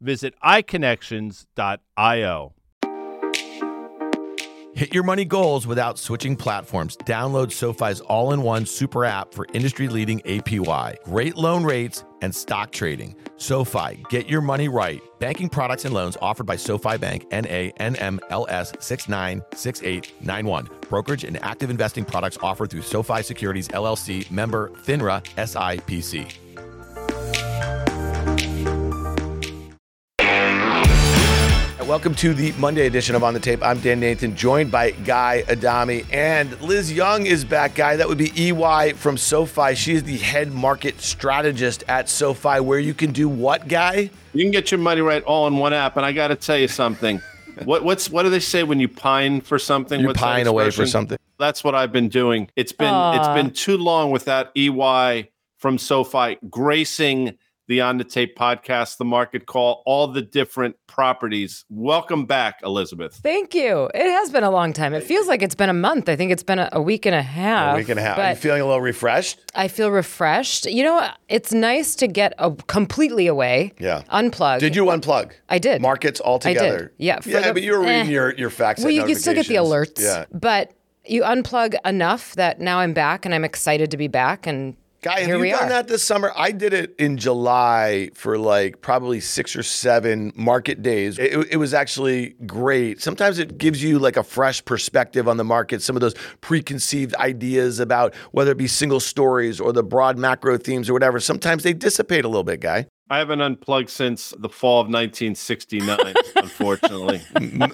visit iConnections.io. Hit your money goals without switching platforms. Download SoFi's all in one super app for industry leading APY, great loan rates, and stock trading. SoFi, get your money right. Banking products and loans offered by SoFi Bank, NA, NMLS 696891. Brokerage and active investing products offered through SoFi Securities LLC, member FINRA SIPC. Welcome to the Monday edition of On the Tape. I'm Dan Nathan, joined by Guy Adami, and Liz Young is back. Guy, that would be EY from SoFi. She is the head market strategist at SoFi, where you can do what, Guy? You can get your money right all in one app, and I got to tell you something. what what's what do they say when you pine for something? You What's that pine away for something. That's what I've been doing. It's been it's been too long without EY from SoFi gracing the On the Tape podcast, the market call, all the different properties. Welcome back, Elizabeth. Thank you. It has been a long time. It feels like it's been a month. I think it's been a, a week and a half. A week and a half. Are you feeling a little refreshed? I feel refreshed. You know, it's nice to get a, completely away. Yeah. Unplug. Did you unplug? I did. Markets all I did. together. Yeah, for yeah, the- but you were reading eh. your, your facts. Well, and you can still get the alerts. Yeah. But you unplug enough that now I'm back and I'm excited to be back. And Guy, have you done are. that this summer? I did it in July for like probably six or seven market days. It, it was actually great. Sometimes it gives you like a fresh perspective on the market, some of those preconceived ideas about whether it be single stories or the broad macro themes or whatever. Sometimes they dissipate a little bit, Guy. I haven't unplugged since the fall of 1969, unfortunately.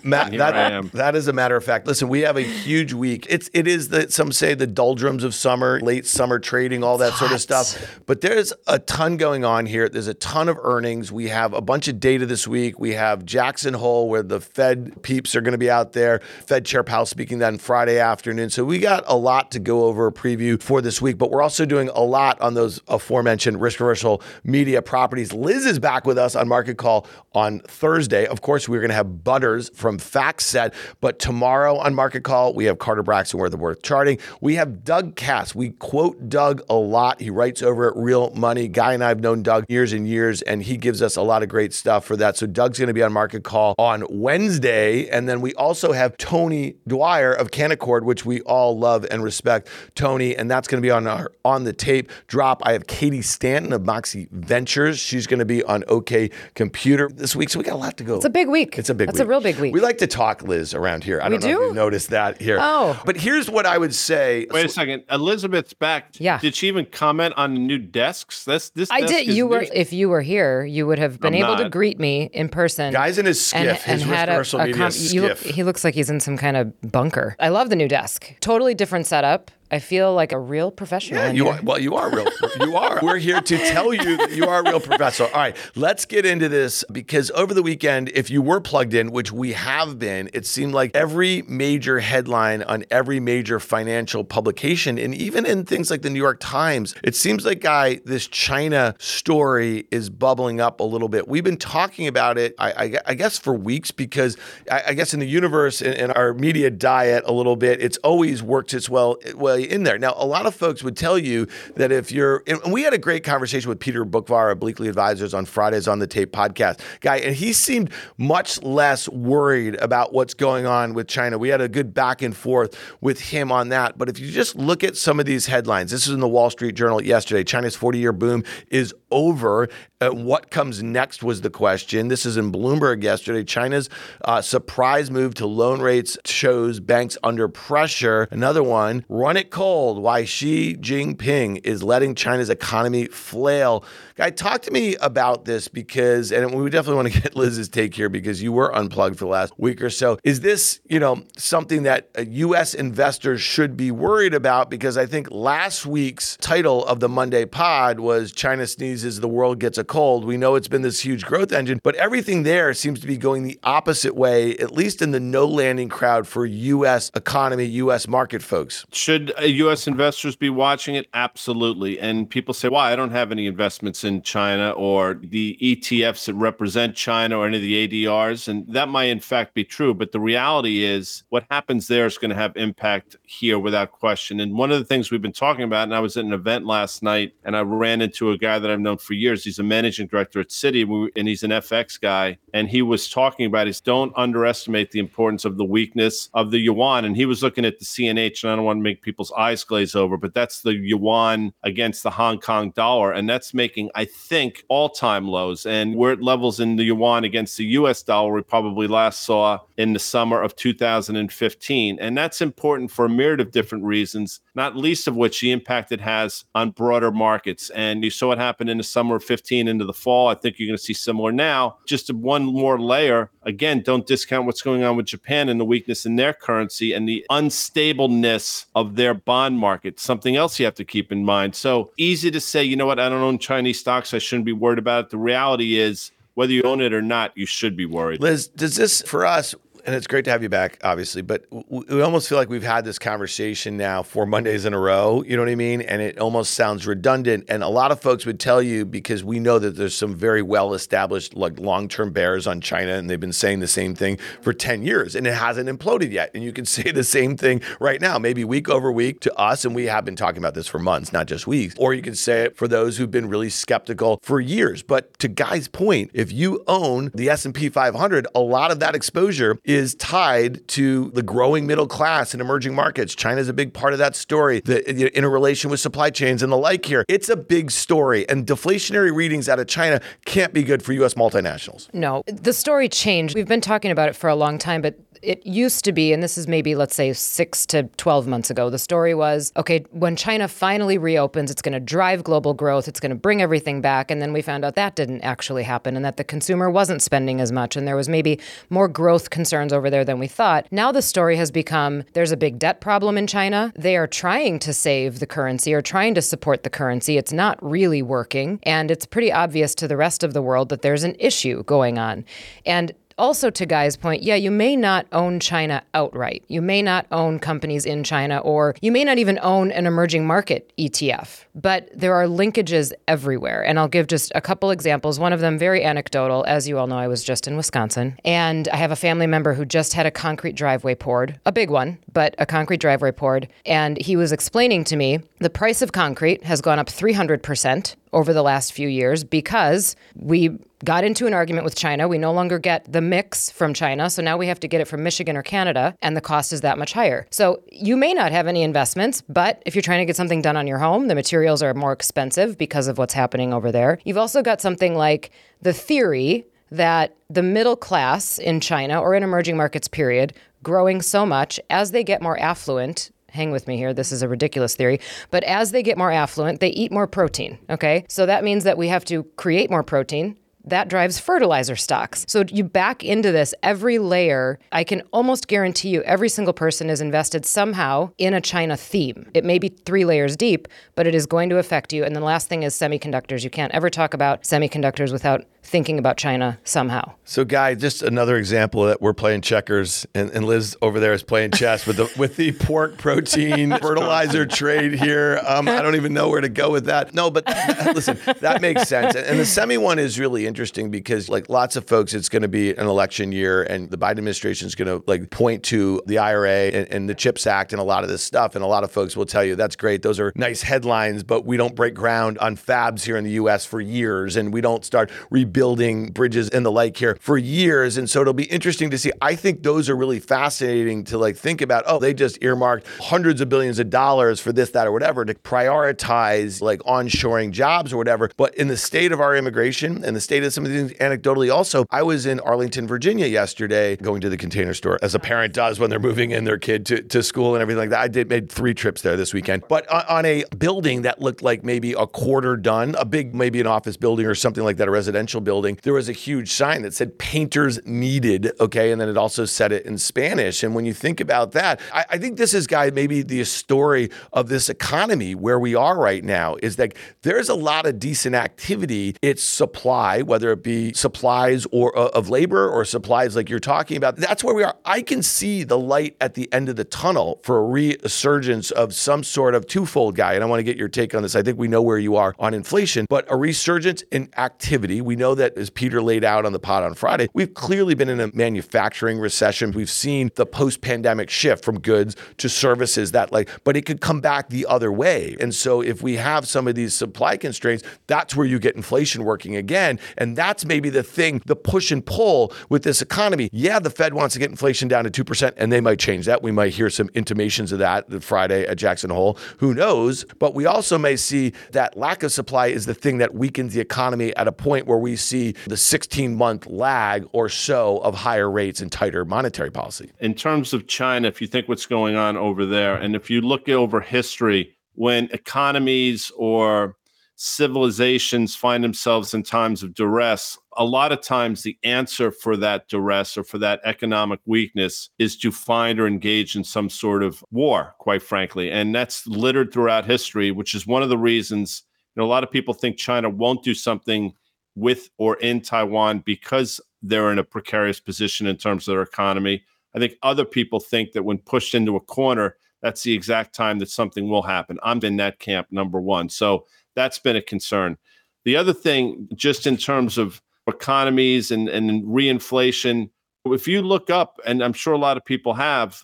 Matt, here that, I am. that is a matter of fact. Listen, we have a huge week. It's it is the some say the doldrums of summer, late summer trading, all that sort of stuff. But there's a ton going on here. There's a ton of earnings. We have a bunch of data this week. We have Jackson Hole, where the Fed peeps are going to be out there. Fed Chair Powell speaking that on Friday afternoon. So we got a lot to go over a preview for this week. But we're also doing a lot on those aforementioned risk reversal media properties. Liz is back with us on Market Call on Thursday. Of course, we're going to have Butters from FactSet. But tomorrow on Market Call, we have Carter Braxton, Worth the Worth Charting. We have Doug Kass. We quote Doug a lot. He writes over at Real Money. Guy and I have known Doug years and years, and he gives us a lot of great stuff for that. So Doug's going to be on Market Call on Wednesday. And then we also have Tony Dwyer of Canaccord, which we all love and respect. Tony, and that's going to be on our on the tape drop. I have Katie Stanton of Moxxie Ventures. She's going to be on OK Computer this week. So we got a lot to go. it's a big week. It's a big That's week. a real big week. We like to talk, Liz, around here. I We don't know if you noticed that here. Oh. But here's what I would say. Wait a second. Elizabeth's back. Yeah. Did she even comment on the new desks? This this I desk did. is You were, if you were here, you would have been I'm able to greet me in person. Guys in his skiff, his risk reversal media you look- skiff. he looks like he's in some kind of bunker. I love the new desk. Totally different setup. I feel like a real professional. Yeah, you are. Well, you are real. You are. We're here to tell you that you are a real professional. All right, let's get into this because over the weekend, if you were plugged in, which we have been, it seemed like every major headline on every major financial publication, and even in things like the New York Times, it seems like, guy, this China story is bubbling up a little bit. We've been talking about it, I, I, I guess, for weeks because I, I guess in the universe, in, in our media diet, a little bit, it's always worked its well way in there. Now, a lot of folks would tell you that if you're, and we had a great conversation with Peter Bookvar of Bleakley Advisors on Fridays on the Tape podcast, guy, and he seemed much less worried about what's going on with China. We had a good back and forth with him on that. But if you just look at some of these headlines, this is in the Wall Street Journal yesterday. China's 40 year boom is over. Uh, what comes next was the question. This is in Bloomberg yesterday. China's uh, surprise move to loan rates shows banks under pressure. Another one, run it cold. Why Xi Jinping is letting China's economy flail. Guy, talk to me about this because, and we definitely want to get Liz's take here because you were unplugged for the last week or so. Is this, you know, something that U.S. investors should be worried about? Because I think last week's title of the Monday pod was China sneezes, the world gets a cold. We know it's been this huge growth engine, but everything there seems to be going the opposite way, at least in the no landing crowd for U.S. economy, U.S. market folks. Should uh, U.S. investors be watching it? Absolutely. And people say, "Why? I don't have any investments in China or the ETFs that represent China or any of the ADRs." And that might, in fact, be true. But the reality is, what happens there is going to have impact here without question. And one of the things we've been talking about, and I was at an event last night, and I ran into a guy that I've known for years. He's a managing director at Citi, and he's an FX guy. And he was talking about is don't underestimate the importance of the weakness of the yuan. And he was looking at the CNH, and I don't want to make people's eyes glaze over, but that's the yuan against the Hong Kong dollar. And that's making, I think, all time lows. And we're at levels in the yuan against the US dollar we probably last saw in the summer of 2015. And that's important for a myriad of different reasons, not least of which the impact it has on broader markets. And you saw what happened in summer of 15 into the fall. I think you're going to see similar now. Just one more layer. Again, don't discount what's going on with Japan and the weakness in their currency and the unstableness of their bond market. Something else you have to keep in mind. So easy to say, you know what, I don't own Chinese stocks. I shouldn't be worried about it. The reality is, whether you own it or not, you should be worried. Liz, does this for us? And it's great to have you back, obviously. But we almost feel like we've had this conversation now four Mondays in a row. You know what I mean? And it almost sounds redundant. And a lot of folks would tell you because we know that there's some very well established, like long term bears on China, and they've been saying the same thing for 10 years, and it hasn't imploded yet. And you can say the same thing right now, maybe week over week to us, and we have been talking about this for months, not just weeks. Or you can say it for those who've been really skeptical for years. But to Guy's point, if you own the S&P 500, a lot of that exposure is tied to the growing middle class in emerging markets. China's a big part of that story, the interrelation with supply chains and the like here. It's a big story, and deflationary readings out of China can't be good for U.S. multinationals. No, the story changed. We've been talking about it for a long time, but it used to be, and this is maybe, let's say, six to 12 months ago, the story was okay, when China finally reopens, it's going to drive global growth, it's going to bring everything back. And then we found out that didn't actually happen and that the consumer wasn't spending as much. And there was maybe more growth concerns over there than we thought. Now the story has become there's a big debt problem in China. They are trying to save the currency or trying to support the currency. It's not really working. And it's pretty obvious to the rest of the world that there's an issue going on. And also to Guy's point, yeah, you may not own China outright. You may not own companies in China, or you may not even own an emerging market ETF. But there are linkages everywhere. And I'll give just a couple examples. One of them very anecdotal. As you all know, I was just in Wisconsin, and I have a family member who just had a concrete driveway poured, a big one, but a concrete driveway poured. And he was explaining to me the price of concrete has gone up 300% over the last few years because we got into an argument with China. We no longer get the mix from China. So now we have to get it from Michigan or Canada, and the cost is that much higher. So you may not have any investments, but if you're trying to get something done on your home, the materials are more expensive because of what's happening over there. You've also got something like the theory that the middle class in China or in emerging markets, period, growing so much as they get more affluent hang with me here. This is a ridiculous theory. But as they get more affluent, they eat more protein. Okay. So that means that we have to create more protein that drives fertilizer stocks. So you back into this every layer. I can almost guarantee you every single person is invested somehow in a China theme. It may be three layers deep, but it is going to affect you. And the last thing is semiconductors. You can't ever talk about semiconductors without thinking about China somehow. So, Guy, just another example that we're playing checkers, and, and Liz over there is playing chess with the with the pork protein fertilizer trade here. Um, I don't even know where to go with that. No, but listen, that makes sense. And the semi one is really interesting because, like lots of folks, it's going to be an election year, and the Biden administration is going to like point to the IRA and, and the CHIPS Act and a lot of this stuff. And a lot of folks will tell you that's great; those are nice headlines, but we don't break ground on fabs here in the U.S. for years, and we don't start rebuilding bridges and the like here for years. And so it'll be interesting to see. I think those are really fascinating to like think about. Oh, they just earmarked hundreds of billions of dollars for this, that, or whatever to prioritize like onshoring jobs or whatever. But in the state of our immigration and the state of some of these anecdotally, also, I was in Arlington, Virginia yesterday going to the container store as a parent does when they're moving in their kid to, to school and everything like that. I did made three trips there this weekend, but on, on a building that looked like maybe a quarter done, a big, maybe an office building or something like that, a residential building, there was a huge sign that said painters needed. Okay. And then it also said it in Spanish. And when you think about that, I, I think this is, guy, maybe the story of this economy where we are right now is that there's a lot of decent activity. It's supply, whether it be supplies or uh, of labor or supplies like you're talking about. That's where we are. I can see the light at the end of the tunnel for a resurgence of some sort of twofold guy. And I want to get your take on this. I think we know where you are on inflation, but a resurgence in activity. We know that as Peter laid out on the pod on Friday, we've clearly been in a manufacturing recession. We've seen the post pandemic shift from goods to services that like, but it could come back the other way. And so if we have some of these supply constraints, that's where you get inflation working again. And that's maybe the thing, the push and pull with this economy. Yeah, the Fed wants to get inflation down to 2%, and they might change that. We might hear some intimations of that Friday at Jackson Hole. Who knows? But we also may see that lack of supply is the thing that weakens the economy at a point where we see the 16 month lag or so of higher rates and tighter monetary policy. In terms of China, if you think what's going on over there, and if you look over history, when economies or civilizations find themselves in times of duress, a lot of times the answer for that duress or for that economic weakness is to find or engage in some sort of war, quite frankly. And that's littered throughout history, which is one of the reasons you know, a lot of people think China won't do something with or in Taiwan because they're in a precarious position in terms of their economy. I think other people think that when pushed into a corner, that's the exact time that something will happen. I'm in that camp, number one. So that's been a concern. The other thing, just in terms of economies and, and reinflation, if you look up, and I'm sure a lot of people have,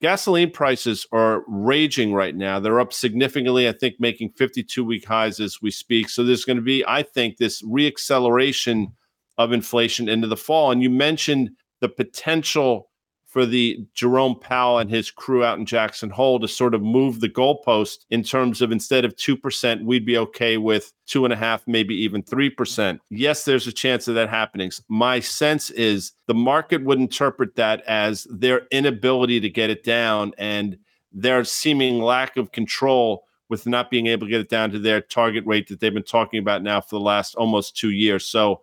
gasoline prices are raging right now. They're up significantly, I think, making 52 week highs as we speak. So there's going to be, I think, this reacceleration of inflation into the fall. And you mentioned the potential for the Jerome Powell and his crew out in Jackson Hole to sort of move the goalpost in terms of instead of 2%, we'd be okay with two and a half, maybe even 3%. Yes, there's a chance of that happening. My sense is the market would interpret that as their inability to get it down and their seeming lack of control with not being able to get it down to their target rate that they've been talking about now for the last almost two years. So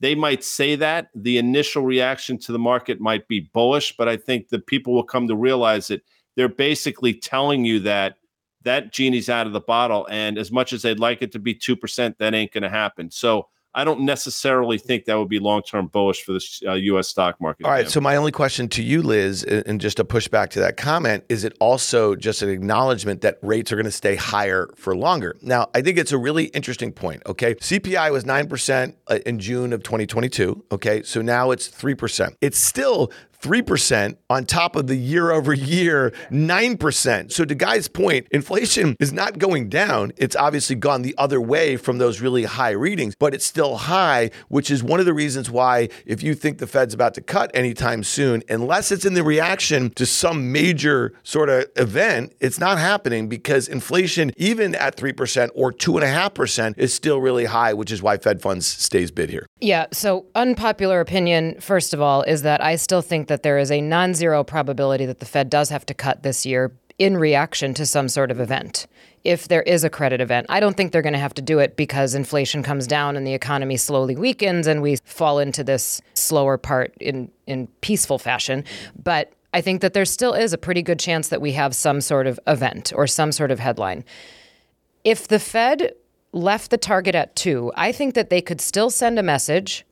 they might say that the initial reaction to the market might be bullish, but I think that people will come to realize that they're basically telling you that that genie's out of the bottle. And as much as they'd like it to be 2%, that ain't going to happen. So I don't necessarily think that would be long term bullish for the uh, U.S. stock market. All right. So, my only question to you, Liz, and just a pushback to that comment, is it also just an acknowledgement that rates are going to stay higher for longer? Now, I think it's a really interesting point. Okay. CPI was 9% uh, in June of 2022. Okay. So now it's 3%. It's still 3% on top of the year over year 9%. So, to Guy's point, inflation is not going down. It's obviously gone the other way from those really high readings, but it's still high, which is one of the reasons why, if you think the Fed's about to cut anytime soon, unless it's in the reaction to some major sort of event, it's not happening because inflation, even at 3% or 2.5%, is still really high, which is why Fed funds stays bid here. Yeah. So, unpopular opinion, first of all, is that I still think that there is a non zero probability that the Fed does have to cut this year in reaction to some sort of event. If there is a credit event, I don't think they're going to have to do it because inflation comes down and the economy slowly weakens and we fall into this slower part in, in peaceful fashion. But I think that there still is a pretty good chance that we have some sort of event or some sort of headline. If the Fed left the target at two, I think that they could still send a message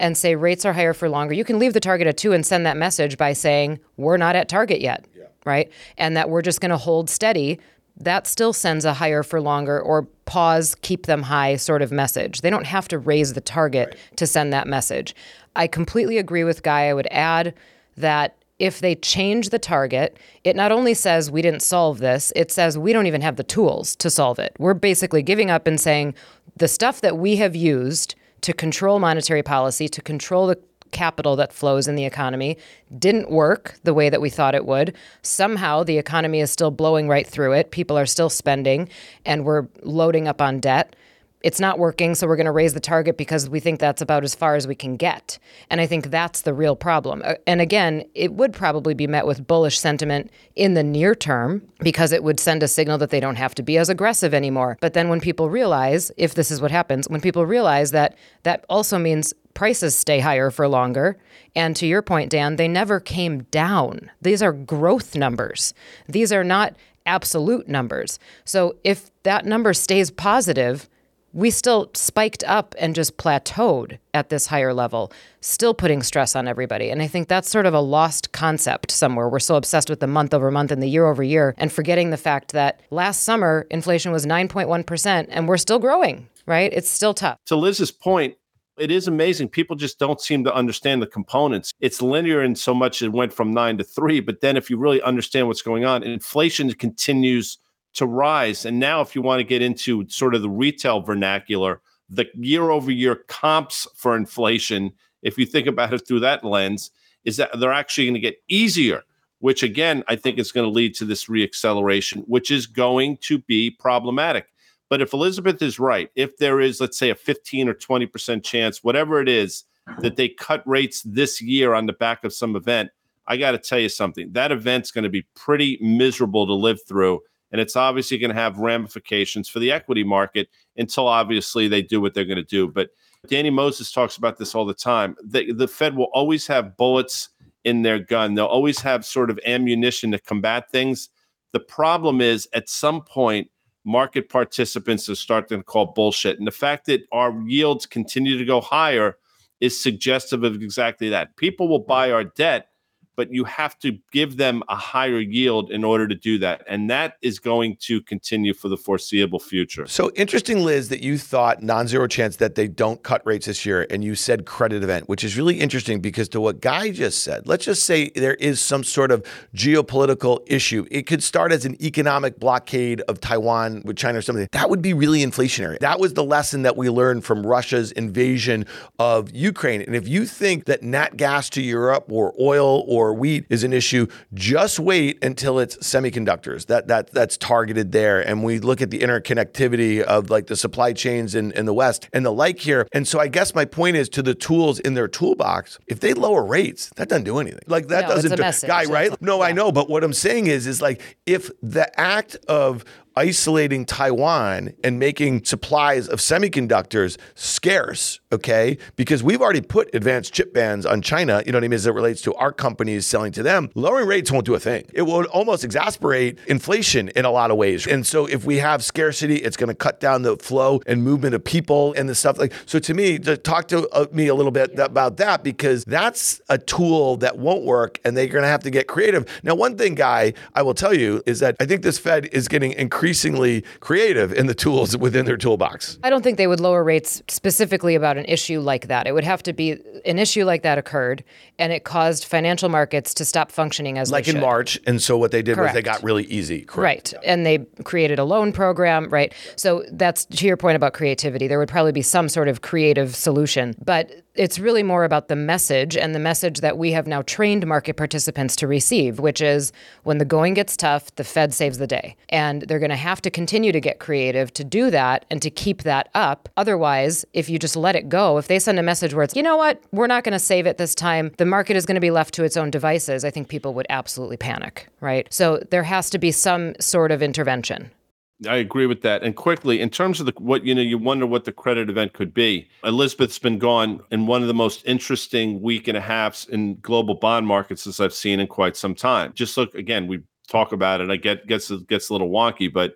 and say rates are higher for longer. You can leave the target at two and send that message by saying we're not at target yet, yeah. right? And that we're just going to hold steady. That still sends a higher for longer or pause, keep them high sort of message. They don't have to raise the target right. to send that message. I completely agree with Guy. I would add that if they change the target, it not only says we didn't solve this, it says we don't even have the tools to solve it. We're basically giving up and saying the stuff that we have used to control monetary policy, to control the capital that flows in the economy didn't work the way that we thought it would. Somehow the economy is still blowing right through it. People are still spending and we're loading up on debt it's not working, so we're going to raise the target because we think that's about as far as we can get. And I think that's the real problem. Uh, and again, it would probably be met with bullish sentiment in the near term because it would send a signal that they don't have to be as aggressive anymore. But then when people realize, if this is what happens, when people realize that that also means prices stay higher for longer. And to your point, Dan, they never came down. These are growth numbers. These are not absolute numbers. So if that number stays positive, we still spiked up and just plateaued at this higher level, still putting stress on everybody. And I think that's sort of a lost concept somewhere. We're so obsessed with the month over month and the year over year and forgetting the fact that last summer inflation was 9.1% and we're still growing, right? It's still tough. To Liz's point, it is amazing. People just don't seem to understand the components. It's linear in so much it went from nine to three. But then if you really understand what's going on, inflation continues – to rise. And now, if you want to get into sort of the retail vernacular, the year over year comps for inflation, if you think about it through that lens, is that they're actually going to get easier, which again, I think is going to lead to this reacceleration, which is going to be problematic. But if Elizabeth is right, if there is, let's say, a 15 or 20% chance, whatever it is, that they cut rates this year on the back of some event, I got to tell you something. That event's going to be pretty miserable to live through and it's obviously going to have ramifications for the equity market until obviously they do what they're going to do. But Danny Moses talks about this all the time. The, the Fed will always have bullets in their gun, they'll always have sort of ammunition to combat things. The problem is at some point, market participants are starting to call bullshit. And the fact that our yields continue to go higher is suggestive of exactly that. People will buy our debt but you have to give them a higher yield in order to do that. And that is going to continue for the foreseeable future. So interesting, Liz, that you thought non zero chance that they don't cut rates this year. And you said credit event, which is really interesting because to what Guy just said, let's just say there is some sort of geopolitical issue. It could start as an economic blockade of Taiwan with China or something. That would be really inflationary. That was the lesson that we learned from Russia's invasion of Ukraine. And if you think that nat gas to Europe or oil or or wheat is an issue, just wait until it's semiconductors. That that that's targeted there. And we look at the interconnectivity of like the supply chains in, in the West and the like here. And so I guess my point is to the tools in their toolbox, if they lower rates, that doesn't do anything. Like that no, doesn't do, message. guy, right? No, yeah. I know. But what I'm saying is is like if the act of isolating Taiwan and making supplies of semiconductors scarce, okay? Because we've already put advanced chip bans on China, you know what I mean, as it relates to our companies selling to them. Lowering rates won't do a thing. It will almost exasperate inflation in a lot of ways. And so if we have scarcity, it's going to cut down the flow and movement of people and the stuff like so to me to talk to uh, me a little bit about that because that's a tool that won't work and they're going to have to get creative. Now one thing guy I will tell you is that I think this Fed is getting increasingly increasingly creative in the tools within their toolbox. I don't think they would lower rates specifically about an issue like that. It would have to be an issue like that occurred and it caused financial markets to stop functioning as like in. March. And so what they did Correct. was they got really easy. Correct. Right. And they created a loan program. Right. So that's to your point about creativity. There would probably be some sort of creative solution. But it's really more about the message and the message that we have now trained market participants to receive, which is when the going gets tough, the Fed saves the day. And they're going to have to continue to get creative to do that and to keep that up. Otherwise, if you just let it go, if they send a message where it's, you know what, we're not going to save it this time, the market is going to be left to its own devices, I think people would absolutely panic, right? So there has to be some sort of intervention. I agree with that. And quickly, in terms of the what you know, you wonder what the credit event could be. Elizabeth's been gone in one of the most interesting week and a halves in global bond markets as I've seen in quite some time. Just look again, we talk about it. I get gets gets a little wonky, but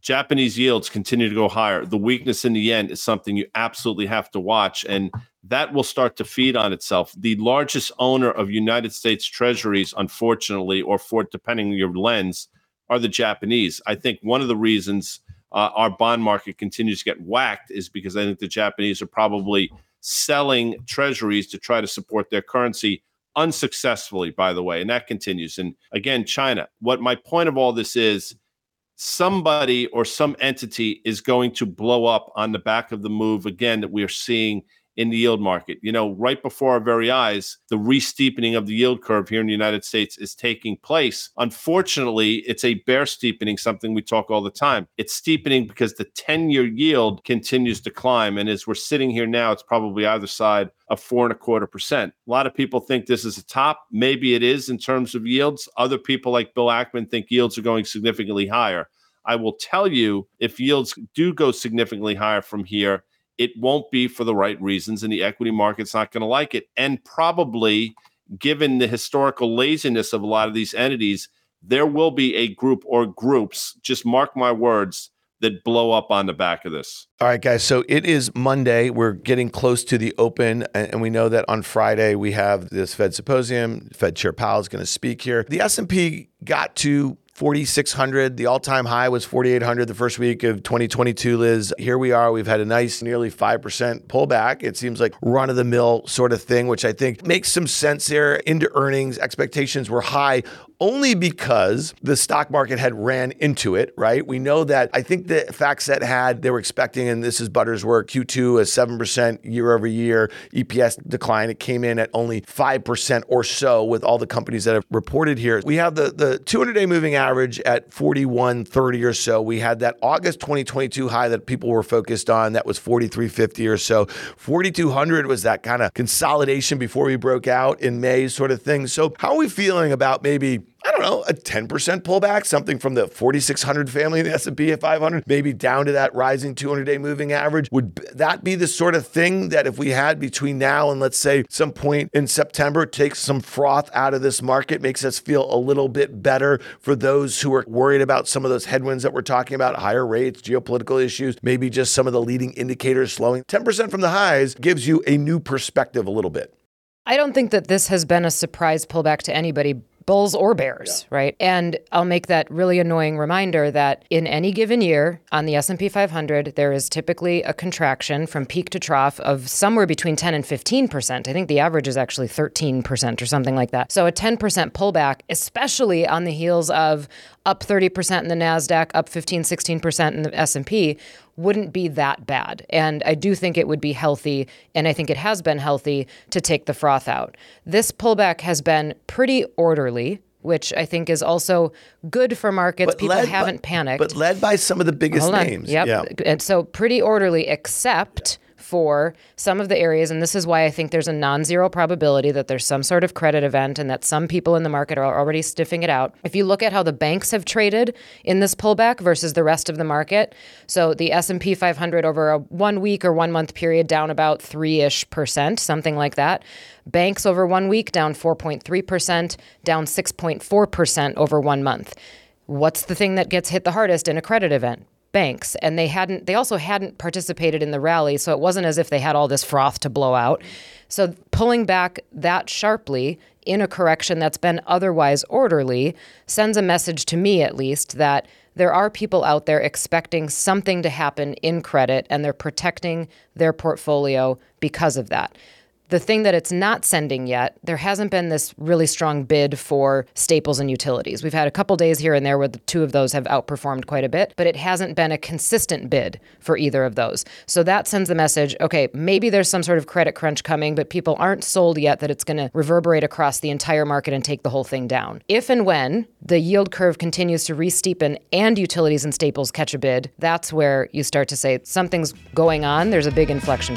Japanese yields continue to go higher. The weakness in the yen is something you absolutely have to watch, and that will start to feed on itself. The largest owner of United States Treasuries, unfortunately, or for depending on your lens are the Japanese. I think one of the reasons uh, our bond market continues to get whacked is because I think the Japanese are probably selling treasuries to try to support their currency unsuccessfully, by the way, and that continues. And again, China. What my point of all this is somebody or some entity is going to blow up on the back of the move again that we are seeing in the yield market. You know, right before our very eyes, the re-steepening of the yield curve here in the United States is taking place. Unfortunately, it's a bear steepening, something we talk all the time. It's steepening because the 10-year yield continues to climb. And as we're sitting here now, it's probably either side of four and a quarter percent. A lot of people think this is a top. Maybe it is in terms of yields. Other people like Bill Ackman think yields are going significantly higher. I will tell you if yields do go significantly higher from here, it won't be for the right reasons, and the equity market's not going to like it. And probably, given the historical laziness of a lot of these entities, there will be a group or groups, just mark my words, that blow up on the back of this. All right, guys. So it is Monday. We're getting close to the open, and we know that on Friday we have this Fed symposium. Fed Chair Powell is going to speak here. The S and P got to 4,600. The all time high was 4,800 the first week of 2022, Liz. Here we are. We've had a nice nearly 5% pullback. It seems like run of the mill sort of thing, which I think makes some sense here into earnings. Expectations were high only because the stock market had ran into it, right? We know that I think the FactSet had, they were expecting, and this is Butter's work, Q2 a 7% year over year EPS decline. It came in at only 5% or so with all the companies that have reported here. We have the, the 200 day moving average at 41.30 or so. We had that August 2022 high that people were focused on that was 43.50 or so. 4200 was that kind of consolidation before we broke out in May sort of thing. So, how are we feeling about maybe I don't know, a 10% pullback, something from the 4600 family in the S&P 500, maybe down to that rising 200-day moving average. Would that be the sort of thing that if we had between now and let's say some point in September takes some froth out of this market, makes us feel a little bit better for those who are worried about some of those headwinds that we're talking about, higher rates, geopolitical issues, maybe just some of the leading indicators slowing. 10% from the highs gives you a new perspective a little bit. I don't think that this has been a surprise pullback to anybody bulls or bears, yeah. right? And I'll make that really annoying reminder that in any given year on the S&P 500, there is typically a contraction from peak to trough of somewhere between 10 and 15%. I think the average is actually 13% or something like that. So a 10% pullback, especially on the heels of up 30% in the Nasdaq, up 15, 16% in the S&P wouldn't be that bad. And I do think it would be healthy, and I think it has been healthy to take the froth out. This pullback has been pretty orderly. Which I think is also good for markets. But People haven't by, panicked. But led by some of the biggest names. Yep. Yeah. And so pretty orderly, except yeah for some of the areas, and this is why I think there's a non zero probability that there's some sort of credit event and that some people in the market are already stiffing it out. If you look at how the banks have traded in this pullback versus the rest of the market, so the S&P 500 over a one week or one month period down about 3-ish percent, something like that. Banks over one week down 4.3%, down 6.4% over one month. What's the thing that gets hit the hardest in a credit event? Banks and they hadn't they also hadn't participated in the rally so it wasn't as if they had all this froth to blow out. So pulling back that sharply in a correction that's been otherwise orderly sends a message to me at least that there are people out there expecting something to happen in credit and they're protecting their portfolio because of that The thing that it's not sending yet, there hasn't been this really strong bid for staples and utilities. We've had a couple days here and there where the two of those have outperformed quite a bit, but it hasn't been a consistent bid for either of those. So that sends the message okay, maybe there's some sort of credit crunch coming, but people aren't sold yet that it's going to reverberate across the entire market and take the whole thing down. If and when the yield curve continues to re-steepen and utilities and staples catch a bid, that's where you start to say something's going on. There's a big inflection.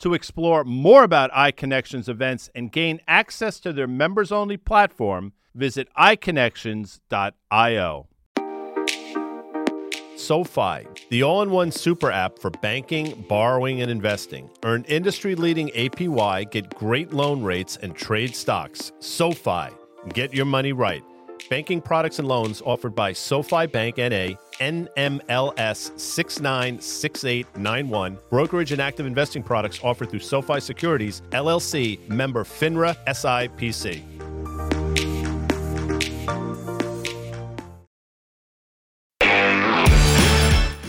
To explore more about iConnections events and gain access to their members only platform, Visit iConnections.io. SoFi, the all in one super app for banking, borrowing, and investing. Earn industry leading APY, get great loan rates, and trade stocks. SoFi, get your money right. Banking products and loans offered by SoFi Bank NA, NMLS 696891. Brokerage and active investing products offered through SoFi Securities, LLC, member FINRA SIPC.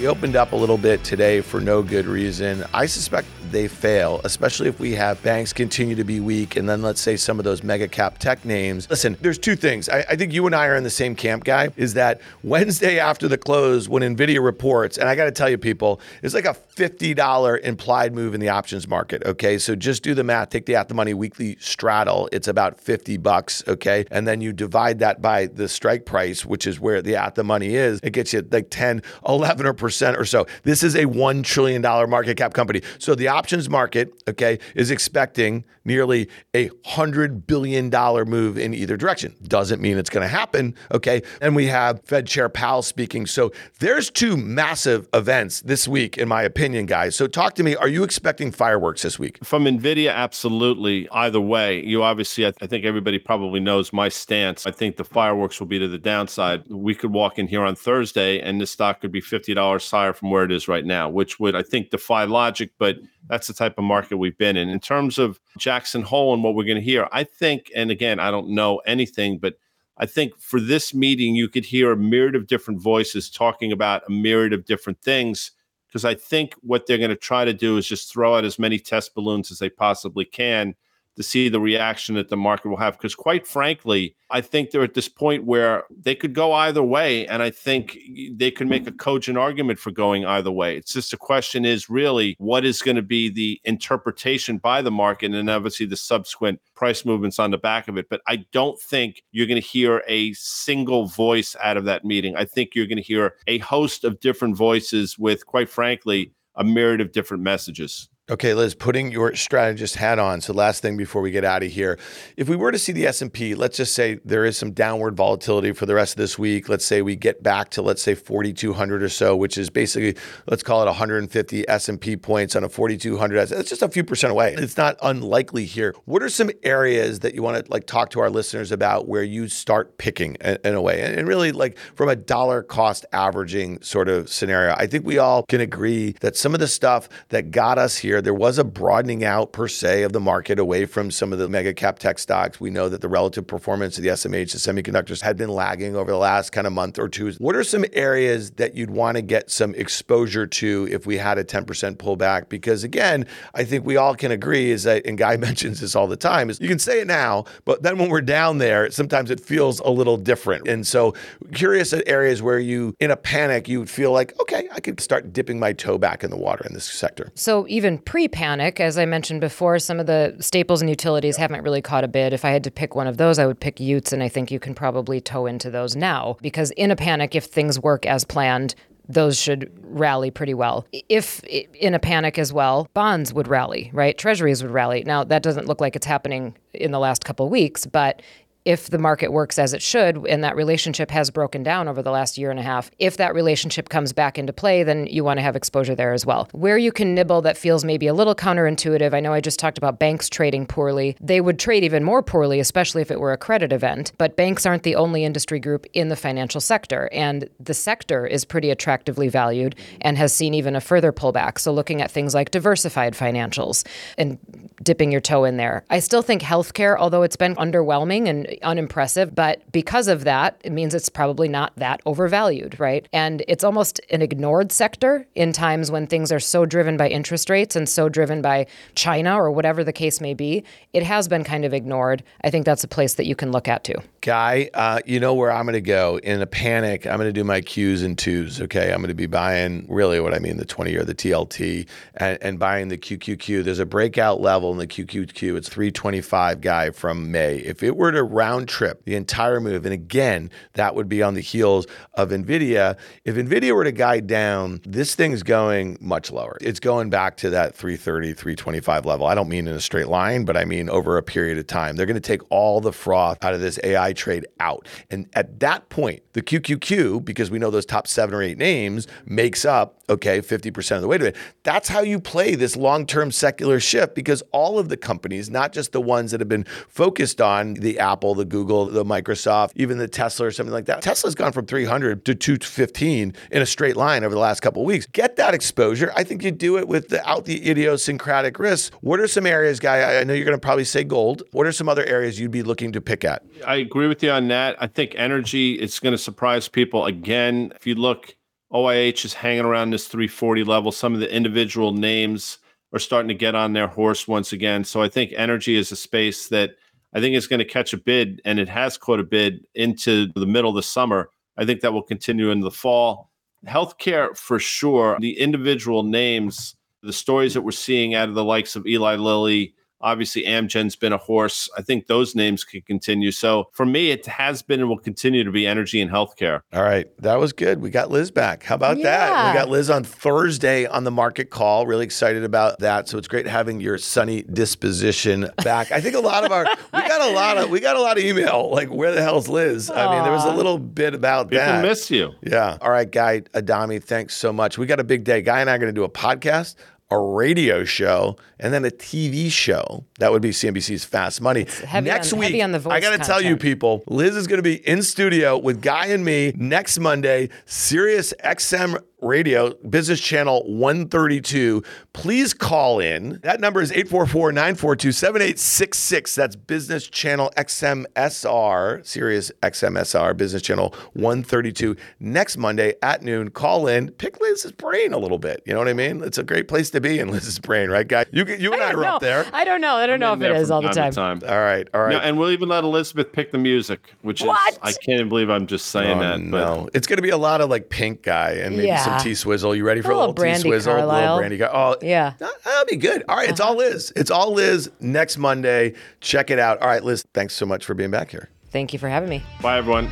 We opened up a little bit today for no good reason. I suspect they fail, especially if we have banks continue to be weak and then let's say some of those mega cap tech names. Listen, there's two things. I, I think you and I are in the same camp, guy, is that Wednesday after the close, when NVIDIA reports, and I got to tell you, people, it's like a $50 implied move in the options market. Okay. So just do the math, take the at the money weekly straddle. It's about 50 bucks. Okay. And then you divide that by the strike price, which is where the at the money is. It gets you like 10, 11 or percent or so. This is a $1 trillion market cap company. So the options market, okay, is expecting nearly a $100 billion move in either direction. Doesn't mean it's going to happen, okay? And we have Fed Chair Powell speaking. So there's two massive events this week, in my opinion, guys. So talk to me. Are you expecting fireworks this week? From NVIDIA, absolutely. Either way, you obviously, I think everybody probably knows my stance. I think the fireworks will be to the downside. We could walk in here on Thursday and this stock could be $50 higher from where it is right now, which would, I think, defy logic, but that's the type of market we've been in. In terms of Jackson Hole and what we're going to hear, I think, and again, I don't know anything, but I think for this meeting, you could hear a myriad of different voices talking about a myriad of different things. Because I think what they're going to try to do is just throw out as many test balloons as they possibly can to see the reaction that the market will have. Because quite frankly, I think they're at this point where they could go either way, and I think they could make a cogent argument for going either way. It's just the question is really what is going to be the interpretation by the market, and obviously the subsequent price movements on the back of it. But I don't think you're going to hear a single voice out of that meeting. I think you're going to hear a host of different voices with, quite frankly, a myriad of different messages. Okay, Liz, putting your strategist hat on. So last thing before we get out of here, if we were to see the S&P, let's just say there is some downward volatility for the rest of this week. Let's say we get back to let's say 4200 or so, which is basically let's call it 150 S&P points on a 4200. That's just a few percent away. It's not unlikely here. What are some areas that you want to like talk to our listeners about where you start picking in, in a way? And really like from a dollar cost averaging sort of scenario. I think we all can agree that some of the stuff that got us here here. There was a broadening out per se of the market away from some of the mega cap tech stocks. We know that the relative performance of the SMH, the semiconductors, had been lagging over the last kind of month or two. What are some areas that you'd want to get some exposure to if we had a 10% pullback? Because again, I think we all can agree is that, and Guy mentions this all the time, is you can say it now, but then when we're down there, sometimes it feels a little different. And so curious at areas where you, in a panic, you would feel like, okay, I could start dipping my toe back in the water in this sector. So even pre-panic, as I mentioned before, some of the staples and utilities haven't really caught a bid. If I had to pick one of those, I would pick Utes, and I think you can probably toe into those now because in a panic, if things work as planned, those should rally pretty well. If in a panic as well, bonds would rally, right? Treasuries would rally. Now, that doesn't look like it's happening in the last couple weeks, but if the market works as it should and that relationship has broken down over the last year and a half, if that relationship comes back into play, then you want to have exposure there as well. Where you can nibble that feels maybe a little counterintuitive, I know I just talked about banks trading poorly. They would trade even more poorly, especially if it were a credit event. But banks aren't the only industry group in the financial sector. And the sector is pretty attractively valued and has seen even a further pullback. So looking at things like diversified financials and dipping your toe in there. I still think healthcare, although it's been underwhelming and unimpressive, but because of that, it means it's probably not that overvalued, right? And it's almost an ignored sector in times when things are so driven by interest rates and so driven by China or whatever the case may be. It has been kind of ignored. I think that's a place that you can look at too. Guy, uh, you know where I'm going to go in a panic. I'm going to do my Qs and twos. Okay, I'm going to be buying really what I mean the 20 year, the TLT, and, and buying the QQQ. There's a breakout level in the QQQ. It's 325 guy from May. If it were to round trip the entire move, and again that would be on the heels of Nvidia. If Nvidia were to guide down, this thing's going much lower. It's going back to that 330, 325 level. I don't mean in a straight line, but I mean over a period of time. They're going to take all the froth out of this AI trade out. And at that point, the QQQ, because we know those top seven or eight names, makes up, okay, 50% of the weight of it. That's how you play this long term secular shift because all of the companies, not just the ones that have been focused on the Apple, the Google, the Microsoft, even the Tesla or something like that, Tesla's gone from 300 to 215 in a straight line over the last couple of weeks. Get that exposure. I think you do it without the idiosyncratic risks. What are some areas, Guy? I know you're going to probably say gold. What are some other areas you'd be looking to pick at? I agree with you on that. I think energy, it's going to surprise people. Again, if you look, OIH is hanging around this 340 level. Some of the individual names are starting to get on their horse once again. So I think energy is a space that I think is going to catch a bid, and it has caught a bid into the middle of the summer. I think that will continue into the fall. Healthcare for sure. The individual names, the stories that we're seeing out of the likes of Eli Lilly, Obviously, Amgen's been a horse. I think those names could continue. So for me, it has been and will continue to be energy and healthcare. All right. That was good. We got Liz back. How about yeah. that? We got Liz on Thursday on the market call. Really excited about that. So it's great having your sunny disposition back. I think a lot of our we got a lot of we got a lot of email. Like, where the hell's Liz? Aww. I mean, there was a little bit about People that. miss you. Yeah. All right, Guy Adami, thanks so much. We got a big day. Guy and I are going to do a podcast a radio show, and then a TV show. That would be CNBC's Fast Money. next on, week, I got to tell you, people, Liz is going to be in studio with Guy and me next Monday. Sirius XM Radio, Business Channel 132. Please call in. That number is 844 942 7866. That's Business Channel XMSR, Sirius XMSR, Business Channel 132. Next Monday at noon, call in, pick Liz's brain a little bit. You know what I mean? It's a great place to be in Liz's brain, right, guy? You, you and I, I are know. up there. I don't know. I don't know if it is all the time. time. All right. All right. No, and we'll even let Elizabeth pick the music, which what? is, I can't believe I'm just saying oh, that. No, but. it's going to be a lot of like pink guy and maybe yeah. some T Swizzle. You ready for a, a little, little T Swizzle? A little brandy guy. Oh, yeah. Uh, that'll be good. All right. It's all uh-huh. Liz. It's all Liz next Monday. Check it out. All right, Liz, thanks so much for being back here. Thank you for having me. Bye, everyone.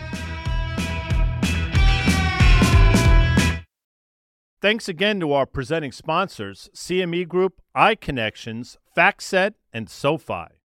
Thanks again to our presenting sponsors, CME Group, iConnections, FactSet, and SoFi.